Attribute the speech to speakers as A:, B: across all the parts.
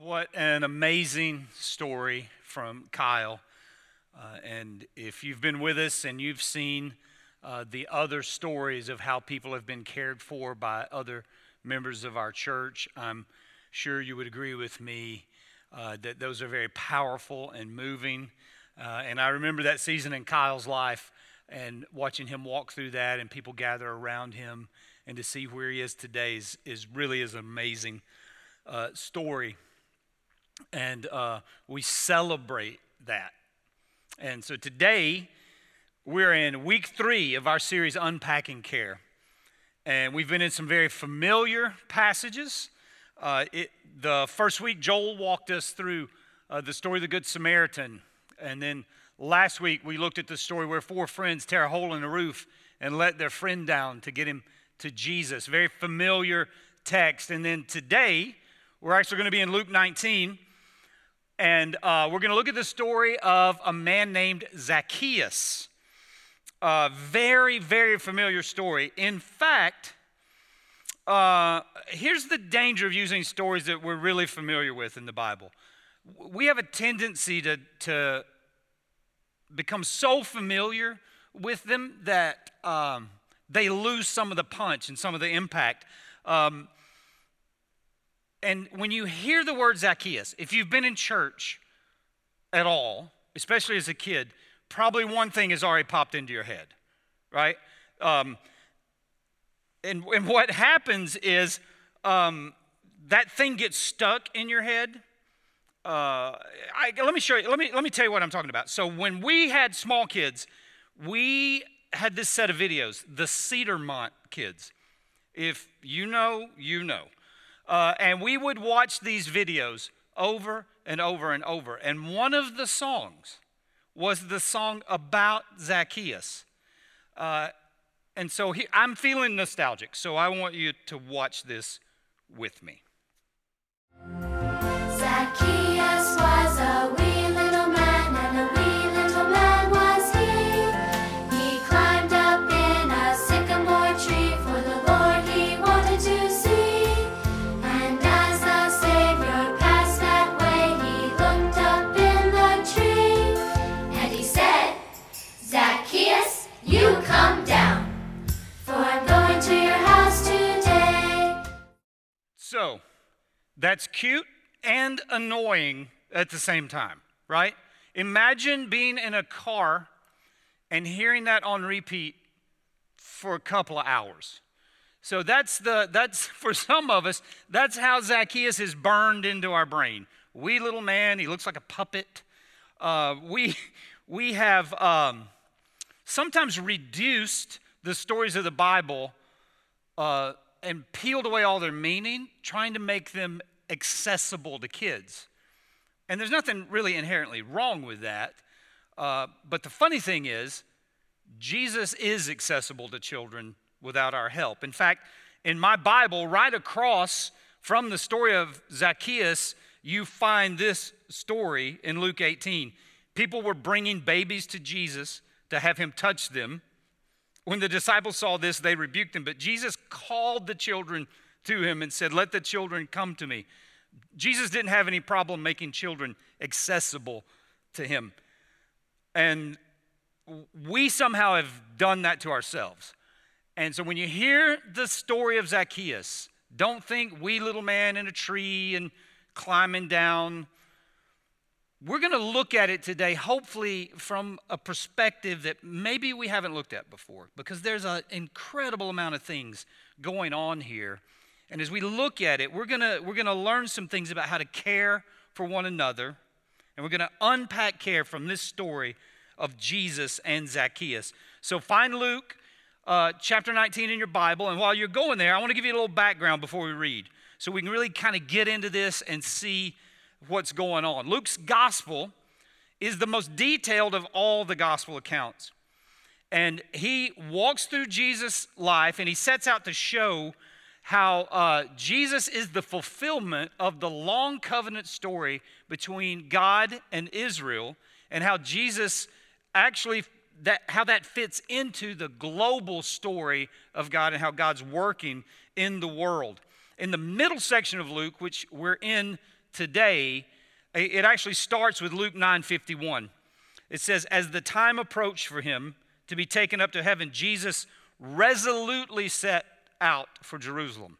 A: What an amazing story from Kyle. Uh, and if you've been with us and you've seen uh, the other stories of how people have been cared for by other members of our church, I'm sure you would agree with me uh, that those are very powerful and moving. Uh, and I remember that season in Kyle's life and watching him walk through that and people gather around him and to see where he is today is, is really is an amazing uh, story and uh, we celebrate that. And so today, we're in week three of our series, Unpacking Care. And we've been in some very familiar passages. Uh, it, the first week, Joel walked us through uh, the story of the Good Samaritan. And then last week, we looked at the story where four friends tear a hole in the roof and let their friend down to get him to Jesus. Very familiar text. And then today, we're actually going to be in Luke 19. And uh, we're going to look at the story of a man named Zacchaeus. A very, very familiar story. In fact, uh, here's the danger of using stories that we're really familiar with in the Bible. We have a tendency to, to become so familiar with them that um, they lose some of the punch and some of the impact. Um, and when you hear the word Zacchaeus, if you've been in church at all, especially as a kid, probably one thing has already popped into your head, right? Um, and, and what happens is um, that thing gets stuck in your head. Uh, I, let me show you. Let me let me tell you what I'm talking about. So when we had small kids, we had this set of videos, the Cedarmont kids. If you know, you know. Uh, and we would watch these videos over and over and over. And one of the songs was the song about Zacchaeus. Uh, and so he, I'm feeling nostalgic, so I want you to watch this with me.
B: Zacchaeus was a
A: that's cute and annoying at the same time, right? Imagine being in a car and hearing that on repeat for a couple of hours. So that's the that's for some of us, that's how Zacchaeus is burned into our brain. Wee little man, he looks like a puppet. Uh, we we have um, sometimes reduced the stories of the Bible uh, and peeled away all their meaning, trying to make them accessible to kids. And there's nothing really inherently wrong with that. Uh, but the funny thing is, Jesus is accessible to children without our help. In fact, in my Bible, right across from the story of Zacchaeus, you find this story in Luke 18. People were bringing babies to Jesus to have him touch them. When the disciples saw this, they rebuked him, but Jesus called the children to him and said, Let the children come to me. Jesus didn't have any problem making children accessible to him. And we somehow have done that to ourselves. And so when you hear the story of Zacchaeus, don't think wee little man in a tree and climbing down. We're going to look at it today, hopefully, from a perspective that maybe we haven't looked at before, because there's an incredible amount of things going on here. And as we look at it, we're going to, we're going to learn some things about how to care for one another. And we're going to unpack care from this story of Jesus and Zacchaeus. So find Luke uh, chapter 19 in your Bible. And while you're going there, I want to give you a little background before we read so we can really kind of get into this and see what's going on. Luke's gospel is the most detailed of all the gospel accounts. And he walks through Jesus' life and he sets out to show how uh, Jesus is the fulfillment of the long covenant story between God and Israel, and how Jesus actually that how that fits into the global story of God and how God's working in the world. In the middle section of Luke, which we're in today, it actually starts with Luke 9 51. It says, As the time approached for him to be taken up to heaven, Jesus resolutely set out for Jerusalem.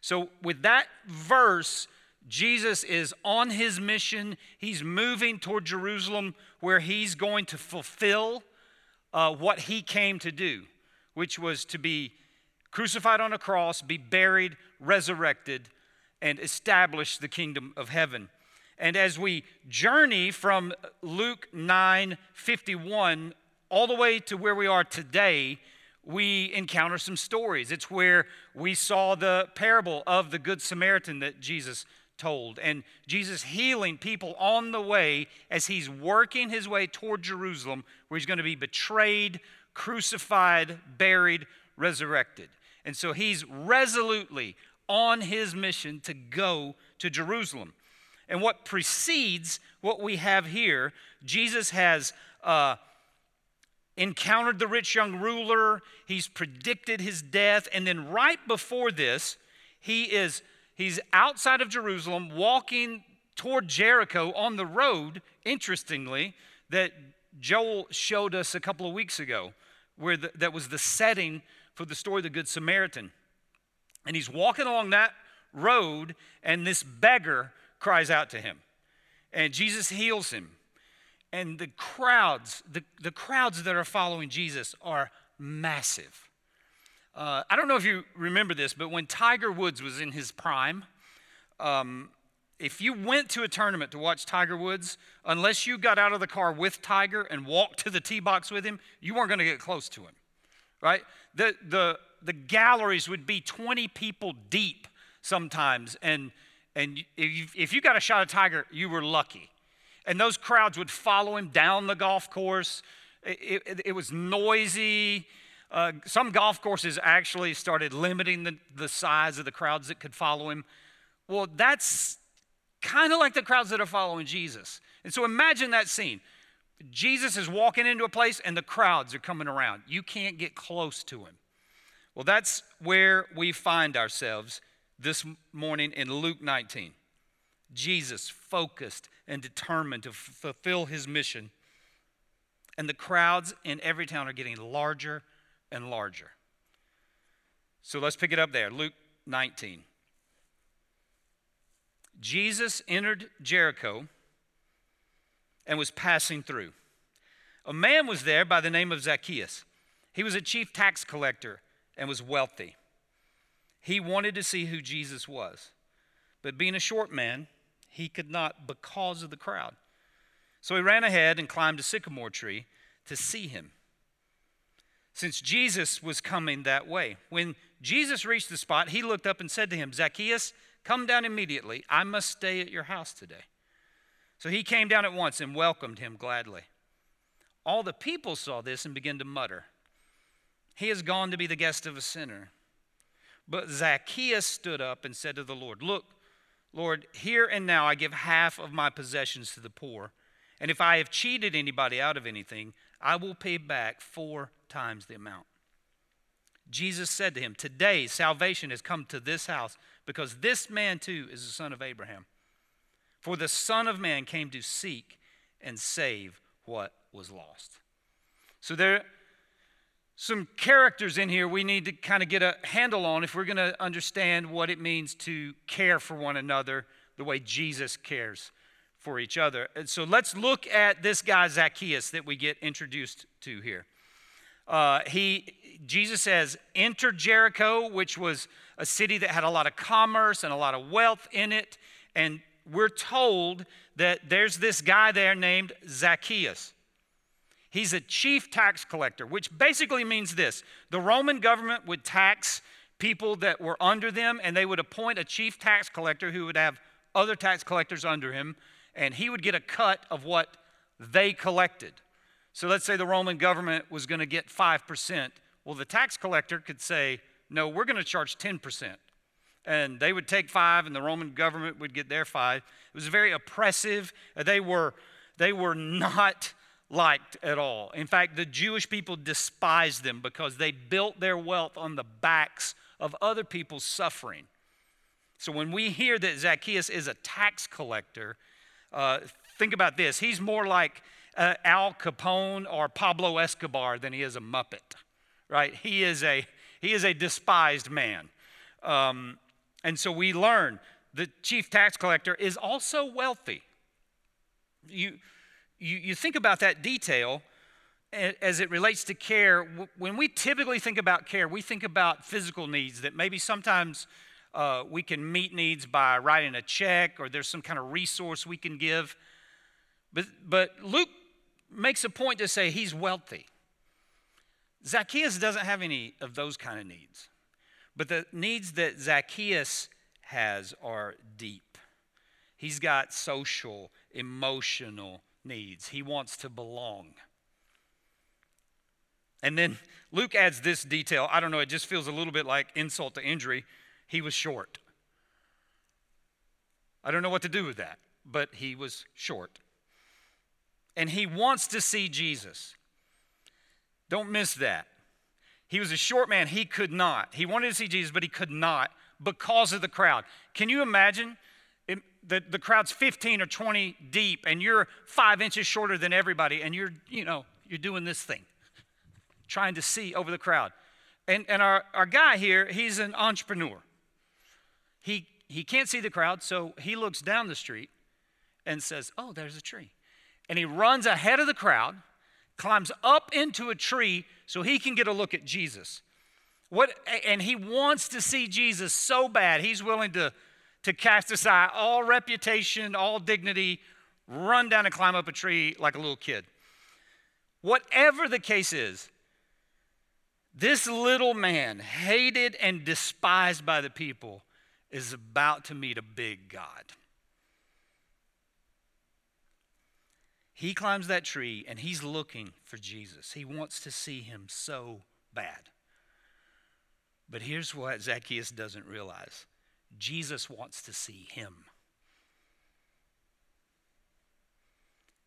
A: So, with that verse, Jesus is on his mission. He's moving toward Jerusalem where he's going to fulfill uh, what he came to do, which was to be crucified on a cross, be buried, resurrected, and establish the kingdom of heaven. And as we journey from Luke 9 51 all the way to where we are today, we encounter some stories. It's where we saw the parable of the Good Samaritan that Jesus told, and Jesus healing people on the way as he's working his way toward Jerusalem, where he's going to be betrayed, crucified, buried, resurrected. And so he's resolutely on his mission to go to Jerusalem. And what precedes what we have here, Jesus has uh, encountered the rich young ruler, he's predicted his death, and then right before this, he is he's outside of Jerusalem walking toward Jericho on the road, interestingly, that Joel showed us a couple of weeks ago, where the, that was the setting for the story of the Good Samaritan. And he's walking along that road, and this beggar cries out to him. And Jesus heals him. And the crowds, the, the crowds that are following Jesus are massive. Uh, I don't know if you remember this, but when Tiger Woods was in his prime, um, if you went to a tournament to watch Tiger Woods, unless you got out of the car with Tiger and walked to the tee box with him, you weren't going to get close to him, right? The, the, the galleries would be 20 people deep sometimes, and, and if, if you got a shot of Tiger, you were lucky. And those crowds would follow him down the golf course. It, it, it was noisy. Uh, some golf courses actually started limiting the, the size of the crowds that could follow him. Well, that's kind of like the crowds that are following Jesus. And so imagine that scene. Jesus is walking into a place and the crowds are coming around. You can't get close to him. Well, that's where we find ourselves this morning in Luke 19. Jesus focused and determined to f- fulfill his mission. And the crowds in every town are getting larger and larger. So let's pick it up there. Luke 19. Jesus entered Jericho and was passing through. A man was there by the name of Zacchaeus. He was a chief tax collector and was wealthy. He wanted to see who Jesus was, but being a short man, he could not because of the crowd. So he ran ahead and climbed a sycamore tree to see him. Since Jesus was coming that way, when Jesus reached the spot, he looked up and said to him, Zacchaeus, come down immediately. I must stay at your house today. So he came down at once and welcomed him gladly. All the people saw this and began to mutter, He has gone to be the guest of a sinner. But Zacchaeus stood up and said to the Lord, Look, Lord, here and now I give half of my possessions to the poor. And if I have cheated anybody out of anything, I will pay back four times the amount. Jesus said to him, Today salvation has come to this house because this man too is the son of Abraham. For the Son of Man came to seek and save what was lost. So there some characters in here we need to kind of get a handle on if we're going to understand what it means to care for one another the way Jesus cares for each other. And so let's look at this guy Zacchaeus that we get introduced to here. Uh, he Jesus says, enter Jericho, which was a city that had a lot of commerce and a lot of wealth in it. And we're told that there's this guy there named Zacchaeus. He's a chief tax collector, which basically means this the Roman government would tax people that were under them, and they would appoint a chief tax collector who would have other tax collectors under him, and he would get a cut of what they collected. So let's say the Roman government was going to get 5%. Well, the tax collector could say, no, we're going to charge 10%. And they would take five, and the Roman government would get their five. It was very oppressive. They were, they were not liked at all. In fact, the Jewish people despised them because they built their wealth on the backs of other people's suffering. So when we hear that Zacchaeus is a tax collector, uh, think about this. He's more like uh, Al Capone or Pablo Escobar than he is a Muppet, right? He is a, he is a despised man. Um, and so we learn the chief tax collector is also wealthy. You, you, you think about that detail as it relates to care. When we typically think about care, we think about physical needs that maybe sometimes uh, we can meet needs by writing a check or there's some kind of resource we can give. But, but Luke makes a point to say he's wealthy. Zacchaeus doesn't have any of those kind of needs. But the needs that Zacchaeus has are deep. He's got social, emotional needs. He wants to belong. And then Luke adds this detail. I don't know, it just feels a little bit like insult to injury. He was short. I don't know what to do with that, but he was short and he wants to see Jesus. Don't miss that. He was a short man, he could not. He wanted to see Jesus, but he could not because of the crowd. Can you imagine? It, the, the crowd's 15 or 20 deep, and you're five inches shorter than everybody, and you're, you know, you're doing this thing, trying to see over the crowd. And, and our, our guy here, he's an entrepreneur. He, he can't see the crowd, so he looks down the street and says, Oh, there's a tree and he runs ahead of the crowd, climbs up into a tree so he can get a look at Jesus. What, and he wants to see Jesus so bad, he's willing to, to cast aside all reputation, all dignity, run down and climb up a tree like a little kid. Whatever the case is, this little man, hated and despised by the people, is about to meet a big God. He climbs that tree and he's looking for Jesus. He wants to see him so bad. But here's what Zacchaeus doesn't realize Jesus wants to see him.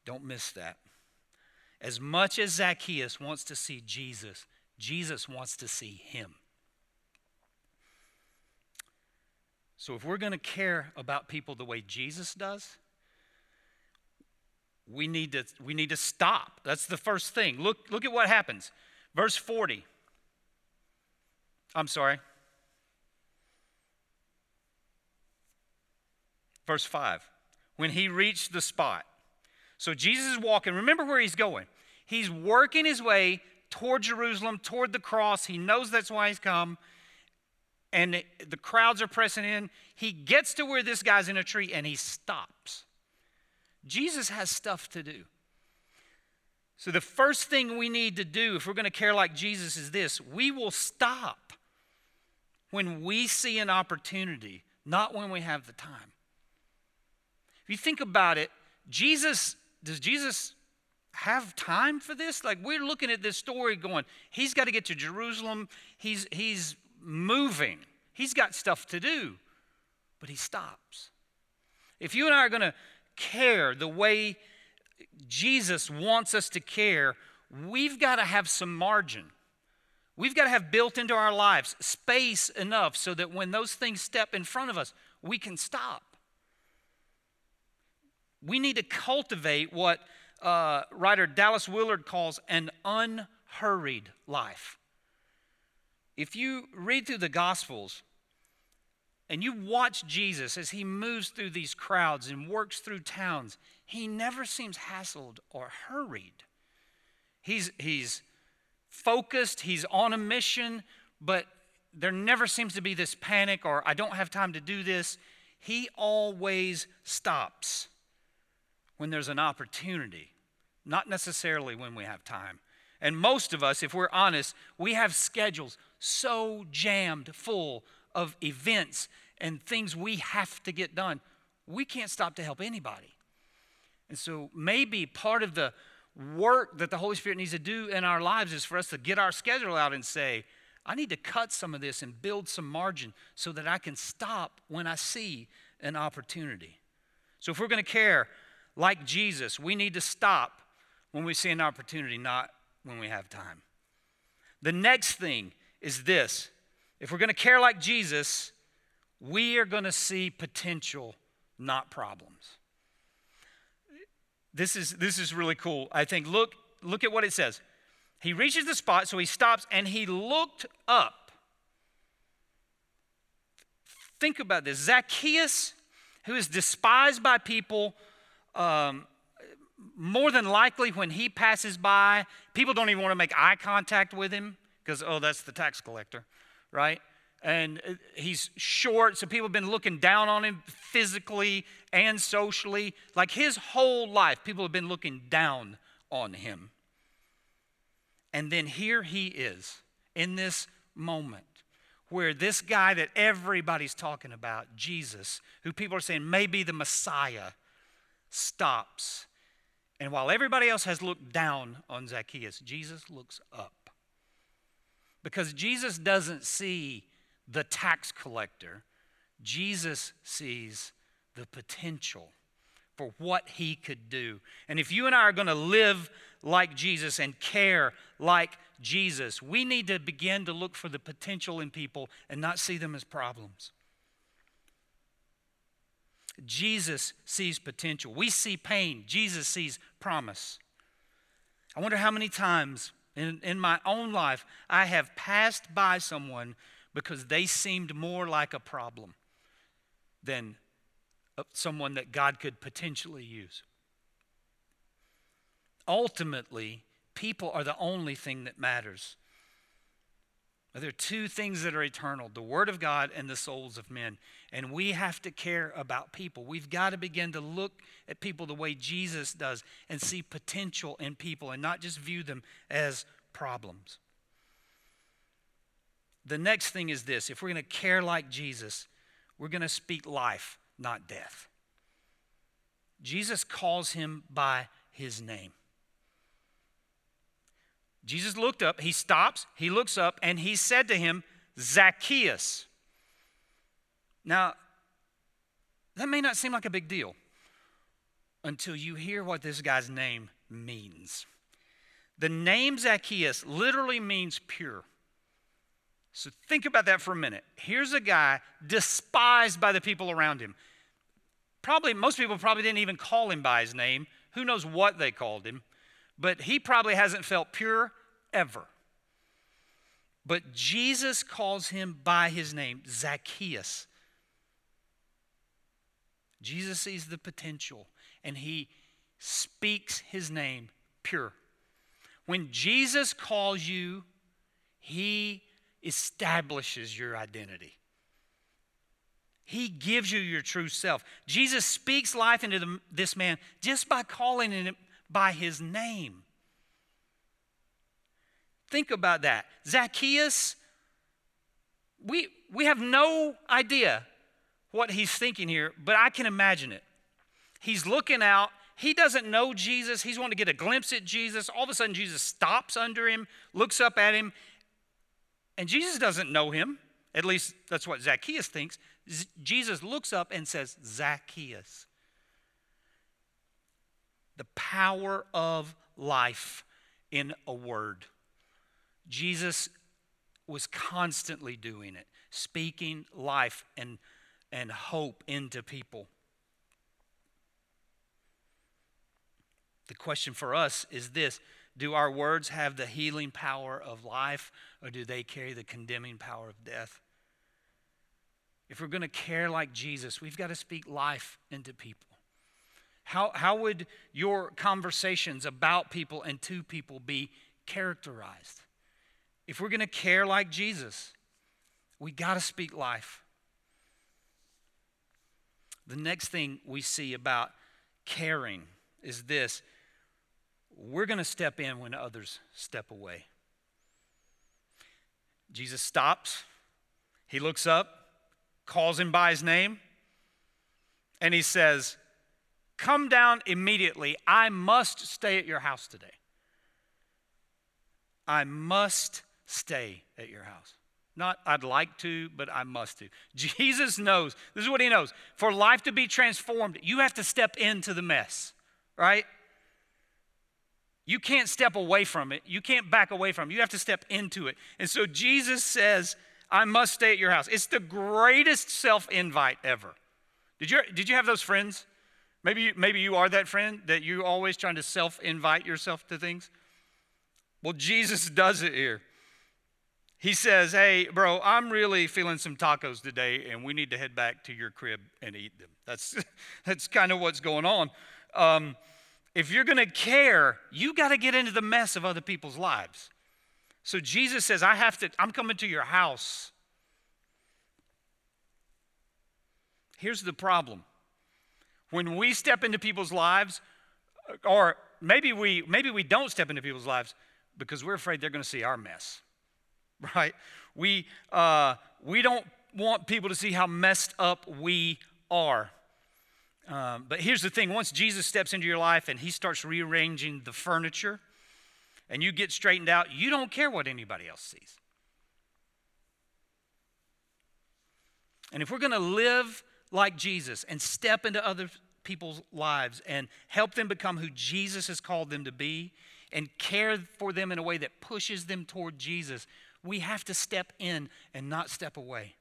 A: Don't miss that. As much as Zacchaeus wants to see Jesus, Jesus wants to see him. So if we're going to care about people the way Jesus does, we need to, we need to stop. That's the first thing. Look, look at what happens. Verse 40. I'm sorry. Verse 5. When he reached the spot. So Jesus is walking. Remember where he's going. He's working his way toward Jerusalem, toward the cross. He knows that's why he's come. And the crowds are pressing in. He gets to where this guy's in a tree and he stops. Jesus has stuff to do. So, the first thing we need to do if we're going to care like Jesus is this we will stop when we see an opportunity, not when we have the time. If you think about it, Jesus, does Jesus have time for this? Like, we're looking at this story going, he's got to get to Jerusalem, he's, he's moving, he's got stuff to do, but he stops. If you and I are going to care the way Jesus wants us to care, we've got to have some margin. We've got to have built into our lives space enough so that when those things step in front of us, we can stop. We need to cultivate what uh, writer Dallas Willard calls an unhurried life. If you read through the Gospels, and you watch Jesus as he moves through these crowds and works through towns, he never seems hassled or hurried. He's, he's focused, he's on a mission, but there never seems to be this panic or I don't have time to do this. He always stops when there's an opportunity, not necessarily when we have time. And most of us, if we're honest, we have schedules so jammed full of events and things we have to get done, we can't stop to help anybody. And so maybe part of the work that the Holy Spirit needs to do in our lives is for us to get our schedule out and say, I need to cut some of this and build some margin so that I can stop when I see an opportunity. So if we're going to care like Jesus, we need to stop when we see an opportunity, not when we have time. The next thing is this if we're going to care like Jesus, we are going to see potential, not problems. This is, this is really cool. I think, look, look at what it says. He reaches the spot, so he stops and he looked up. Think about this Zacchaeus, who is despised by people, um, more than likely when he passes by, people don't even want to make eye contact with him because, oh, that's the tax collector, right? And uh, he's short, so people have been looking down on him physically and socially. Like his whole life, people have been looking down on him. And then here he is in this moment where this guy that everybody's talking about, Jesus, who people are saying may be the Messiah, stops. And while everybody else has looked down on Zacchaeus, Jesus looks up. Because Jesus doesn't see the tax collector, Jesus sees the potential for what he could do. And if you and I are going to live like Jesus and care like Jesus, we need to begin to look for the potential in people and not see them as problems. Jesus sees potential. We see pain. Jesus sees promise. I wonder how many times in, in my own life I have passed by someone because they seemed more like a problem than uh, someone that God could potentially use. Ultimately, people are the only thing that matters. There are two things that are eternal the Word of God and the souls of men. And we have to care about people. We've got to begin to look at people the way Jesus does and see potential in people and not just view them as problems. The next thing is this if we're going to care like Jesus, we're going to speak life, not death. Jesus calls him by his name. Jesus looked up, he stops, he looks up, and he said to him, Zacchaeus. Now, that may not seem like a big deal until you hear what this guy's name means. The name Zacchaeus literally means pure. So think about that for a minute. Here's a guy despised by the people around him. Probably, most people probably didn't even call him by his name. Who knows what they called him? But he probably hasn't felt pure ever. But Jesus calls him by his name, Zacchaeus. Jesus sees the potential and he speaks his name pure. When Jesus calls you, he establishes your identity. He gives you your true self. Jesus speaks life into the, this man just by calling him by his name. Think about that. Zacchaeus, we, we have no idea what he's thinking here, but I can imagine it. He's looking out. He doesn't know Jesus. He's wanting to get a glimpse at Jesus. All of a sudden, Jesus stops under him, looks up at him, and Jesus doesn't know him. At least that's what Zacchaeus thinks. Z- Jesus looks up and says, Zacchaeus. The power of life in a word. Jesus was constantly doing it, speaking life and, and hope into people. The question for us is this Do our words have the healing power of life, or do they carry the condemning power of death? If we're going to care like Jesus, we've got to speak life into people. How, how would your conversations about people and to people be characterized? If we're going to care like Jesus, we got to speak life. The next thing we see about caring is this we're going to step in when others step away. Jesus stops, he looks up, calls him by his name, and he says, Come down immediately. I must stay at your house today. I must stay at your house. Not I'd like to, but I must to. Jesus knows, this is what he knows. For life to be transformed, you have to step into the mess, right? You can't step away from it. You can't back away from it. You have to step into it. And so Jesus says, I must stay at your house. It's the greatest self invite ever. Did you, did you have those friends? Maybe you, maybe you are that friend that you always trying to self invite yourself to things. Well, Jesus does it here. He says, Hey, bro, I'm really feeling some tacos today, and we need to head back to your crib and eat them. That's, that's kind of what's going on. Um, if you're going to care, you got to get into the mess of other people's lives. So Jesus says, I have to, I'm coming to your house. Here's the problem. When we step into people's lives, or maybe we maybe we don't step into people's lives because we're afraid they're going to see our mess, right? We uh, we don't want people to see how messed up we are. Um, but here's the thing: once Jesus steps into your life and He starts rearranging the furniture, and you get straightened out, you don't care what anybody else sees. And if we're going to live like Jesus and step into other people's lives and help them become who Jesus has called them to be and care for them in a way that pushes them toward Jesus, we have to step in and not step away.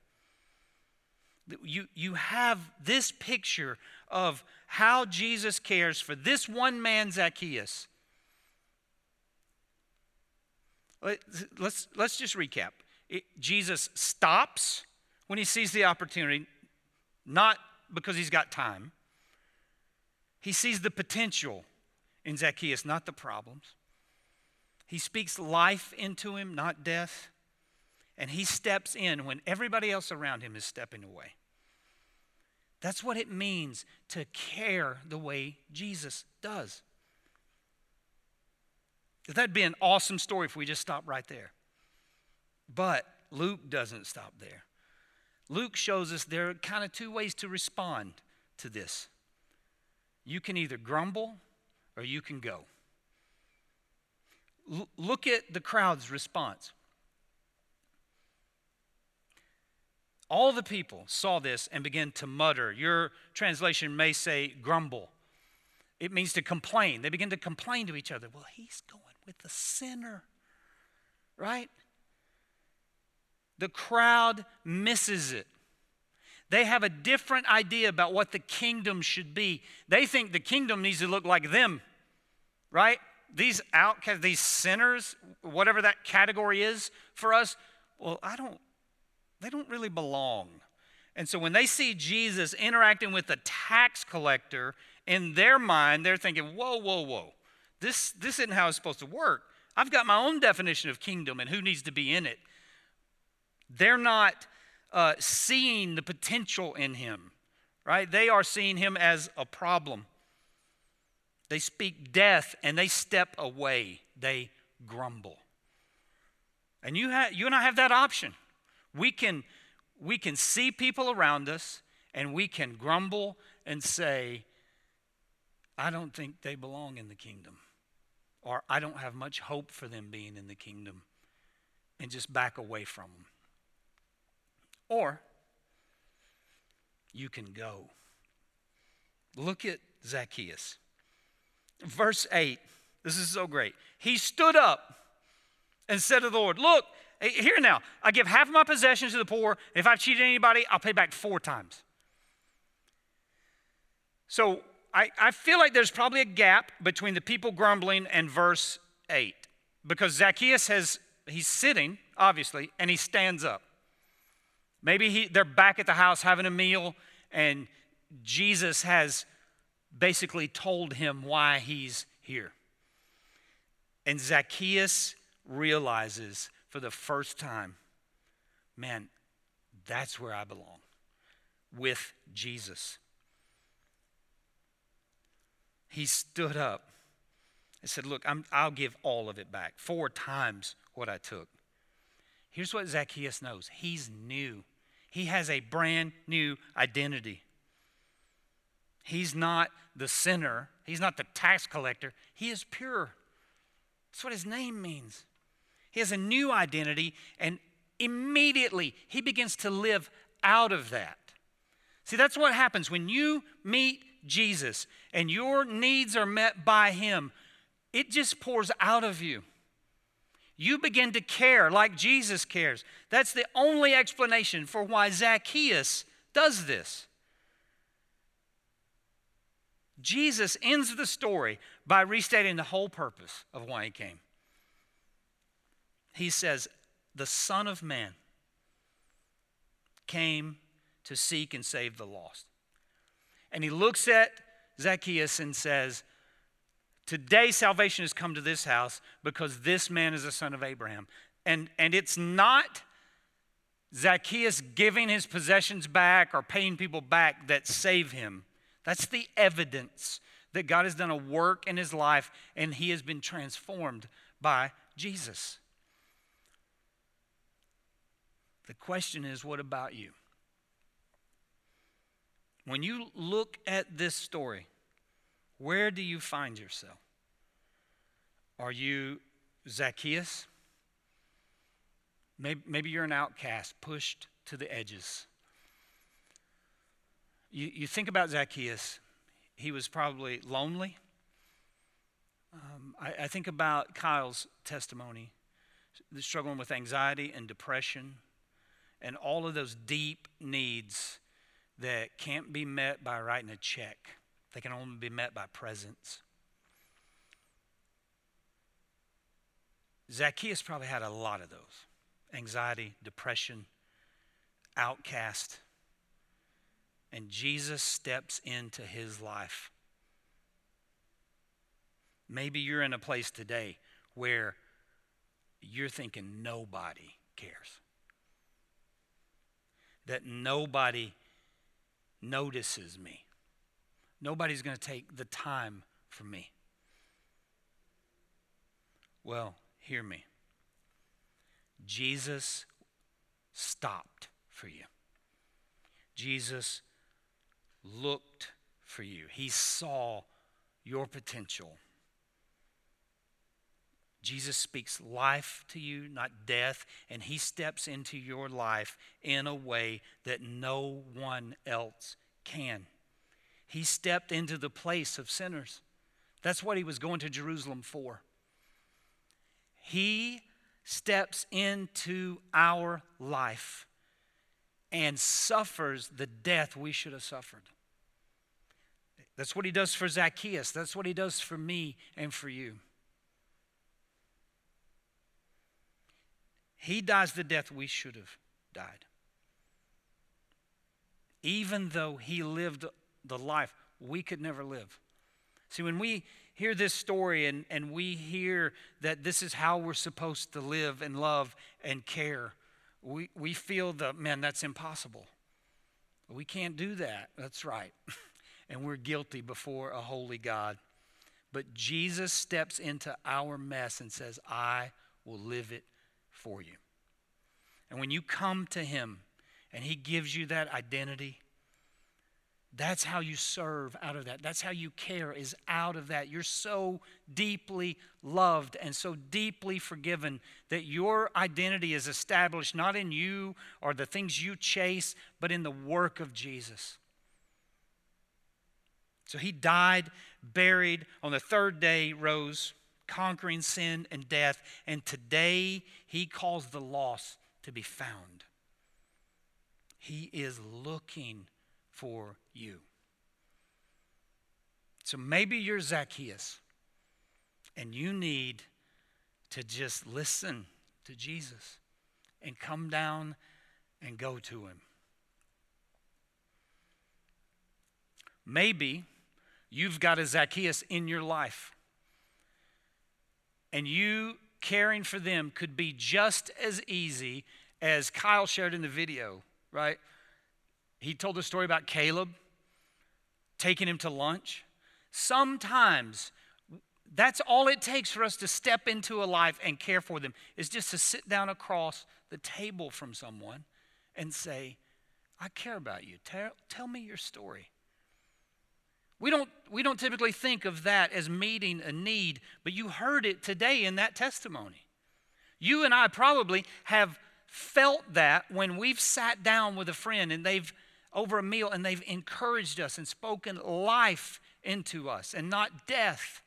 A: You, you have this picture of how Jesus cares for this one man, Zacchaeus. Let's, let's just recap. It, Jesus stops when he sees the opportunity, not because he's got time. He sees the potential in Zacchaeus, not the problems. He speaks life into him, not death. And he steps in when everybody else around him is stepping away. That's what it means to care the way Jesus does. That'd be an awesome story if we just stopped right there. But Luke doesn't stop there. Luke shows us there are kind of two ways to respond to this. You can either grumble or you can go. L- look at the crowd's response. All the people saw this and began to mutter. Your translation may say grumble. It means to complain. They begin to complain to each other. Well, he's going with the sinner, right? The crowd misses it. They have a different idea about what the kingdom should be. They think the kingdom needs to look like them, right? These outcasts, these sinners, whatever that category is for us, well, I don't, they don't really belong. And so when they see Jesus interacting with a tax collector, in their mind, they're thinking, whoa, whoa, whoa. This, this isn't how it's supposed to work. I've got my own definition of kingdom and who needs to be in it. They're not uh, seeing the potential in him, right? They are seeing him as a problem. They speak death and they step away, they grumble. And you, ha- you and I have that option. We can, we can see people around us and we can grumble and say, I don't think they belong in the kingdom. Or I don't have much hope for them being in the kingdom and just back away from them. Or you can go. Look at Zacchaeus. Verse 8. This is so great. He stood up and said to the Lord, Look, eh, here now, I give half of my possessions to the poor. If I've cheated anybody, I'll pay back four times. So I, I feel like there's probably a gap between the people grumbling and verse 8 because Zacchaeus has, he's sitting, obviously, and he stands up. Maybe he, they're back at the house having a meal, and Jesus has basically told him why he's here. And Zacchaeus realizes for the first time, man, that's where I belong with Jesus. He stood up and said, Look, i will give all of it back, four times what I took. Here's what Zacchaeus knows he's new. He has a brand new identity. He's not the sinner, he's not the tax collector, he is pure. That's what his name means. He has a new identity, and immediately he begins to live out of that. See, that's what happens when you meet Jesus and your needs are met by him. It just pours out of you. You begin to care like Jesus cares. That's the only explanation for why Zacchaeus does this. Jesus ends the story by restating the whole purpose of why he came. He says, The Son of Man came to seek and save the lost. And he looks at Zacchaeus and says, Today salvation has come to this house because this man is a son of Abraham. And, and it's not Zacchaeus giving his possessions back or paying people back that save him. That's the evidence that God has done a work in his life and he has been transformed by Jesus. The question is what about you? When you look at this story, where do you find yourself? Are you Zacchaeus? Maybe, you're an outcast, pushed to the edges. You, you think about Zacchaeus, he was probably lonely. Um, I, I think about Kyle's testimony, struggling with anxiety and depression, and all of those deep needs that can't be met by writing a check. They can only be met by presence. Zacchaeus probably had a lot of those anxiety, depression, outcast. And Jesus steps into his life. Maybe you're in a place today where you're thinking nobody cares, that nobody notices me. Nobody's going to take the time for me. Well, hear me. Jesus stopped for you. Jesus looked for you. He saw your potential. Jesus speaks life to you, not death, and he steps into your life in a way that no one else can. He stepped into the place of sinners. That's what he was going to Jerusalem for. He steps into our life and suffers the death we should have suffered. That's what he does for Zacchaeus. That's what he does for me and for you. He dies the death we should have died. Even though he lived the life we could never live. See, when we hear this story and, and we hear that this is how we're supposed to live and love and care, we, we feel the, man, that's impossible. We can't do that. That's right. and we're guilty before a holy God. But Jesus steps into our mess and says, I will live it for you. And when you come to Him and He gives you that identity, that's how you serve out of that. That's how you care, is out of that. You're so deeply loved and so deeply forgiven that your identity is established not in you or the things you chase, but in the work of Jesus. So he died, buried, on the third day rose, conquering sin and death, and today he calls the lost to be found. He is looking for you. So maybe you're Zacchaeus and you need to just listen to Jesus and come down and go to him. Maybe you've got a Zacchaeus in your life and you caring for them could be just as easy as Kyle shared in the video, right? He told a story about Caleb taking him to lunch. Sometimes that's all it takes for us to step into a life and care for them is just to sit down across the table from someone and say, I care about you. Tell, tell me your story. We don't, we don't typically think of that as meeting a need, but you heard it today in that testimony. You and I probably have felt that when we've sat down with a friend and they've over a meal and they've encouraged us and spoken life into us and not death.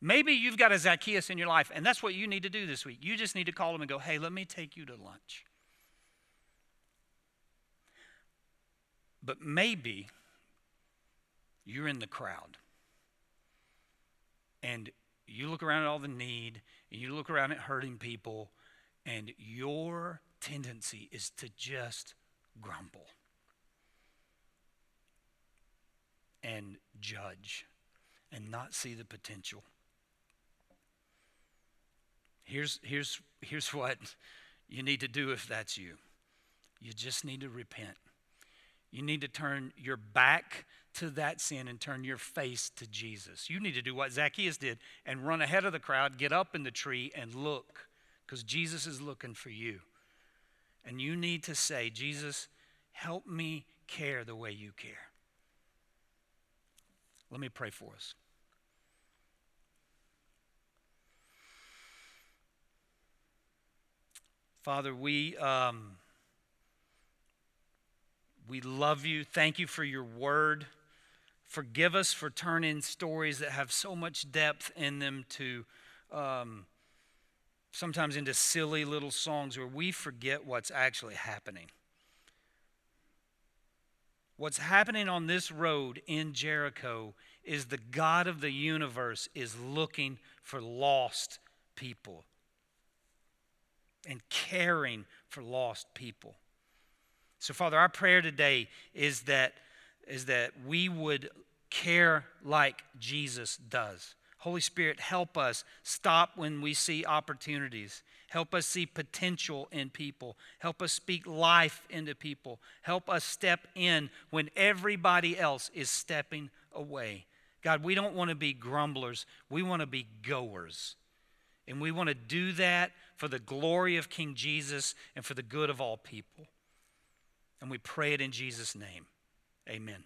A: Maybe you've got a Zacchaeus in your life, and that's what you need to do this week. You just need to call him and go, hey, let me take you to lunch. But maybe you're in the crowd and you look around at all the need, and you look around at hurting people, and your tendency is to just grumble and judge and not see the potential. Here's, here's, here's what you need to do if that's you you just need to repent. You need to turn your back to that sin and turn your face to Jesus. You need to do what Zacchaeus did and run ahead of the crowd, get up in the tree, and look because Jesus is looking for you. And you need to say, Jesus, help me care the way you care. Let me pray for us. Father, we, um, we love you. Thank you for your word. Forgive us for turning stories that have so much depth in them to um, sometimes into silly little songs where we forget what's actually happening. What's happening on this road in Jericho is the God of the universe is looking for lost people and caring for lost people. So, Father, our prayer today is that, is that we would care like Jesus does. Holy Spirit, help us stop when we see opportunities. Help us see potential in people. Help us speak life into people. Help us step in when everybody else is stepping away. God, we don't want to be grumblers, we want to be goers. And we want to do that for the glory of King Jesus and for the good of all people. And we pray it in Jesus' name. Amen.